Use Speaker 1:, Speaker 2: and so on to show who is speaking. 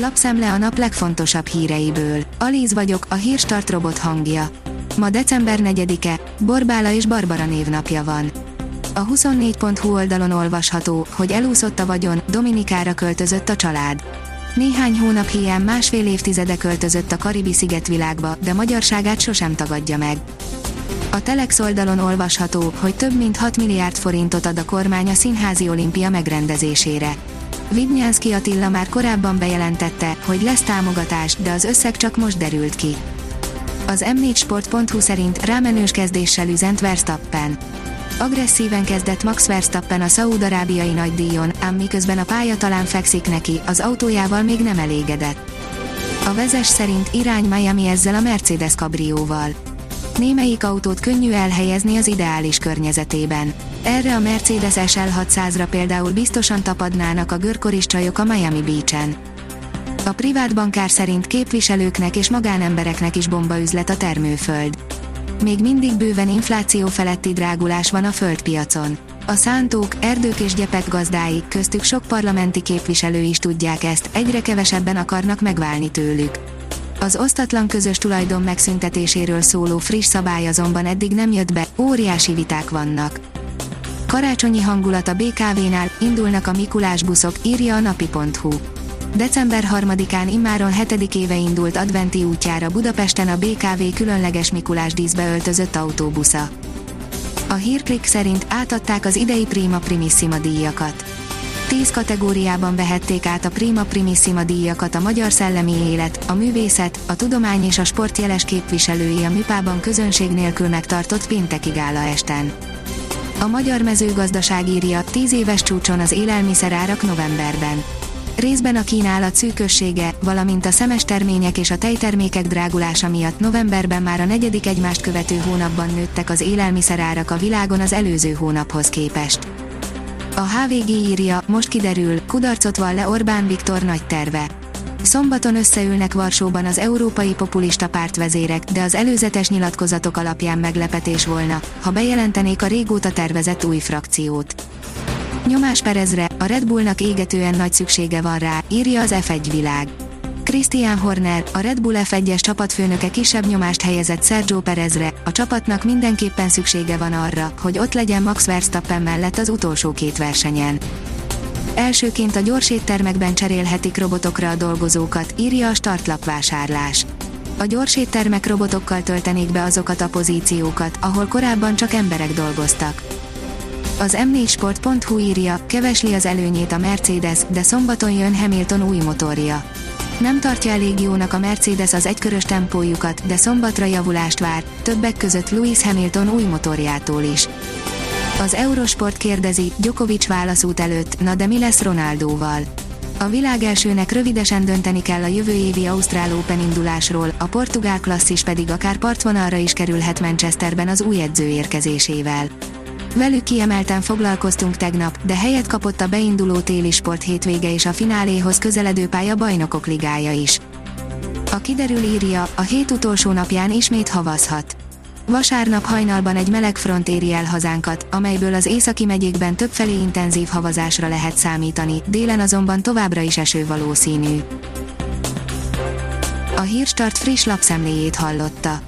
Speaker 1: Lapszemle a nap legfontosabb híreiből. Alíz vagyok, a hírstart robot hangja. Ma december 4-e, Borbála és Barbara névnapja van. A 24.hu oldalon olvasható, hogy elúszott a vagyon, Dominikára költözött a család. Néhány hónap hiány másfél évtizede költözött a Karibi szigetvilágba, de magyarságát sosem tagadja meg. A Telex oldalon olvasható, hogy több mint 6 milliárd forintot ad a kormány a színházi olimpia megrendezésére. Vidnyánszki Attila már korábban bejelentette, hogy lesz támogatás, de az összeg csak most derült ki. Az m4sport.hu szerint rámenős kezdéssel üzent Verstappen. Agresszíven kezdett Max Verstappen a szaúd-arábiai nagydíjon, ám miközben a pálya talán fekszik neki, az autójával még nem elégedett. A vezes szerint irány Miami ezzel a Mercedes kabrióval. Némelyik autót könnyű elhelyezni az ideális környezetében. Erre a Mercedes SL600-ra például biztosan tapadnának a görkoris csajok a Miami Beach-en. A privát bankár szerint képviselőknek és magánembereknek is bombaüzlet a termőföld. Még mindig bőven infláció feletti drágulás van a földpiacon. A szántók, erdők és gyepek gazdái, köztük sok parlamenti képviselő is tudják ezt, egyre kevesebben akarnak megválni tőlük. Az osztatlan közös tulajdon megszüntetéséről szóló friss szabály azonban eddig nem jött be, óriási viták vannak. Karácsonyi hangulat a BKV-nál, indulnak a Mikulás buszok, írja a napi.hu. December 3-án immáron 7. éve indult adventi útjára Budapesten a BKV különleges Mikulás díszbe öltözött autóbusza. A hírklik szerint átadták az idei Prima Primissima díjakat. Tíz kategóriában vehették át a Prima Primissima díjakat a magyar szellemi élet, a művészet, a tudomány és a sport jeles képviselői a műpában közönség nélkül megtartott pénteki gála esten. A magyar mezőgazdaság írja 10 éves csúcson az élelmiszerárak novemberben. Részben a kínálat szűkössége, valamint a szemes termények és a tejtermékek drágulása miatt novemberben már a negyedik egymást követő hónapban nőttek az élelmiszerárak a világon az előző hónaphoz képest. A HVG írja, most kiderül, kudarcot van le Orbán Viktor nagy terve. Szombaton összeülnek Varsóban az Európai Populista Pártvezérek, de az előzetes nyilatkozatok alapján meglepetés volna, ha bejelentenék a régóta tervezett új frakciót. Nyomás Perezre, a Red Bullnak égetően nagy szüksége van rá, írja az F1 világ. Christian Horner, a Red Bull F1-es csapatfőnöke kisebb nyomást helyezett Sergio Perezre, a csapatnak mindenképpen szüksége van arra, hogy ott legyen Max Verstappen mellett az utolsó két versenyen. Elsőként a gyors éttermekben cserélhetik robotokra a dolgozókat, írja a startlap vásárlás. A gyors éttermek robotokkal töltenék be azokat a pozíciókat, ahol korábban csak emberek dolgoztak. Az m4sport.hu írja, kevesli az előnyét a Mercedes, de szombaton jön Hamilton új motorja. Nem tartja elég jónak a Mercedes az egykörös tempójukat, de szombatra javulást vár, többek között Lewis Hamilton új motorjától is. Az Eurosport kérdezi, Djokovic válaszút előtt, na de mi lesz Ronaldóval? A világ elsőnek rövidesen dönteni kell a jövő évi Ausztrál Open indulásról, a portugál klasszis pedig akár partvonalra is kerülhet Manchesterben az új edző érkezésével. Velük kiemelten foglalkoztunk tegnap, de helyet kapott a beinduló téli sport hétvége és a fináléhoz közeledő pálya bajnokok ligája is. A kiderül írja, a hét utolsó napján ismét havazhat. Vasárnap hajnalban egy meleg front éri el hazánkat, amelyből az északi megyékben többfelé intenzív havazásra lehet számítani, délen azonban továbbra is eső valószínű. A Hírstart friss lapszemléjét hallotta.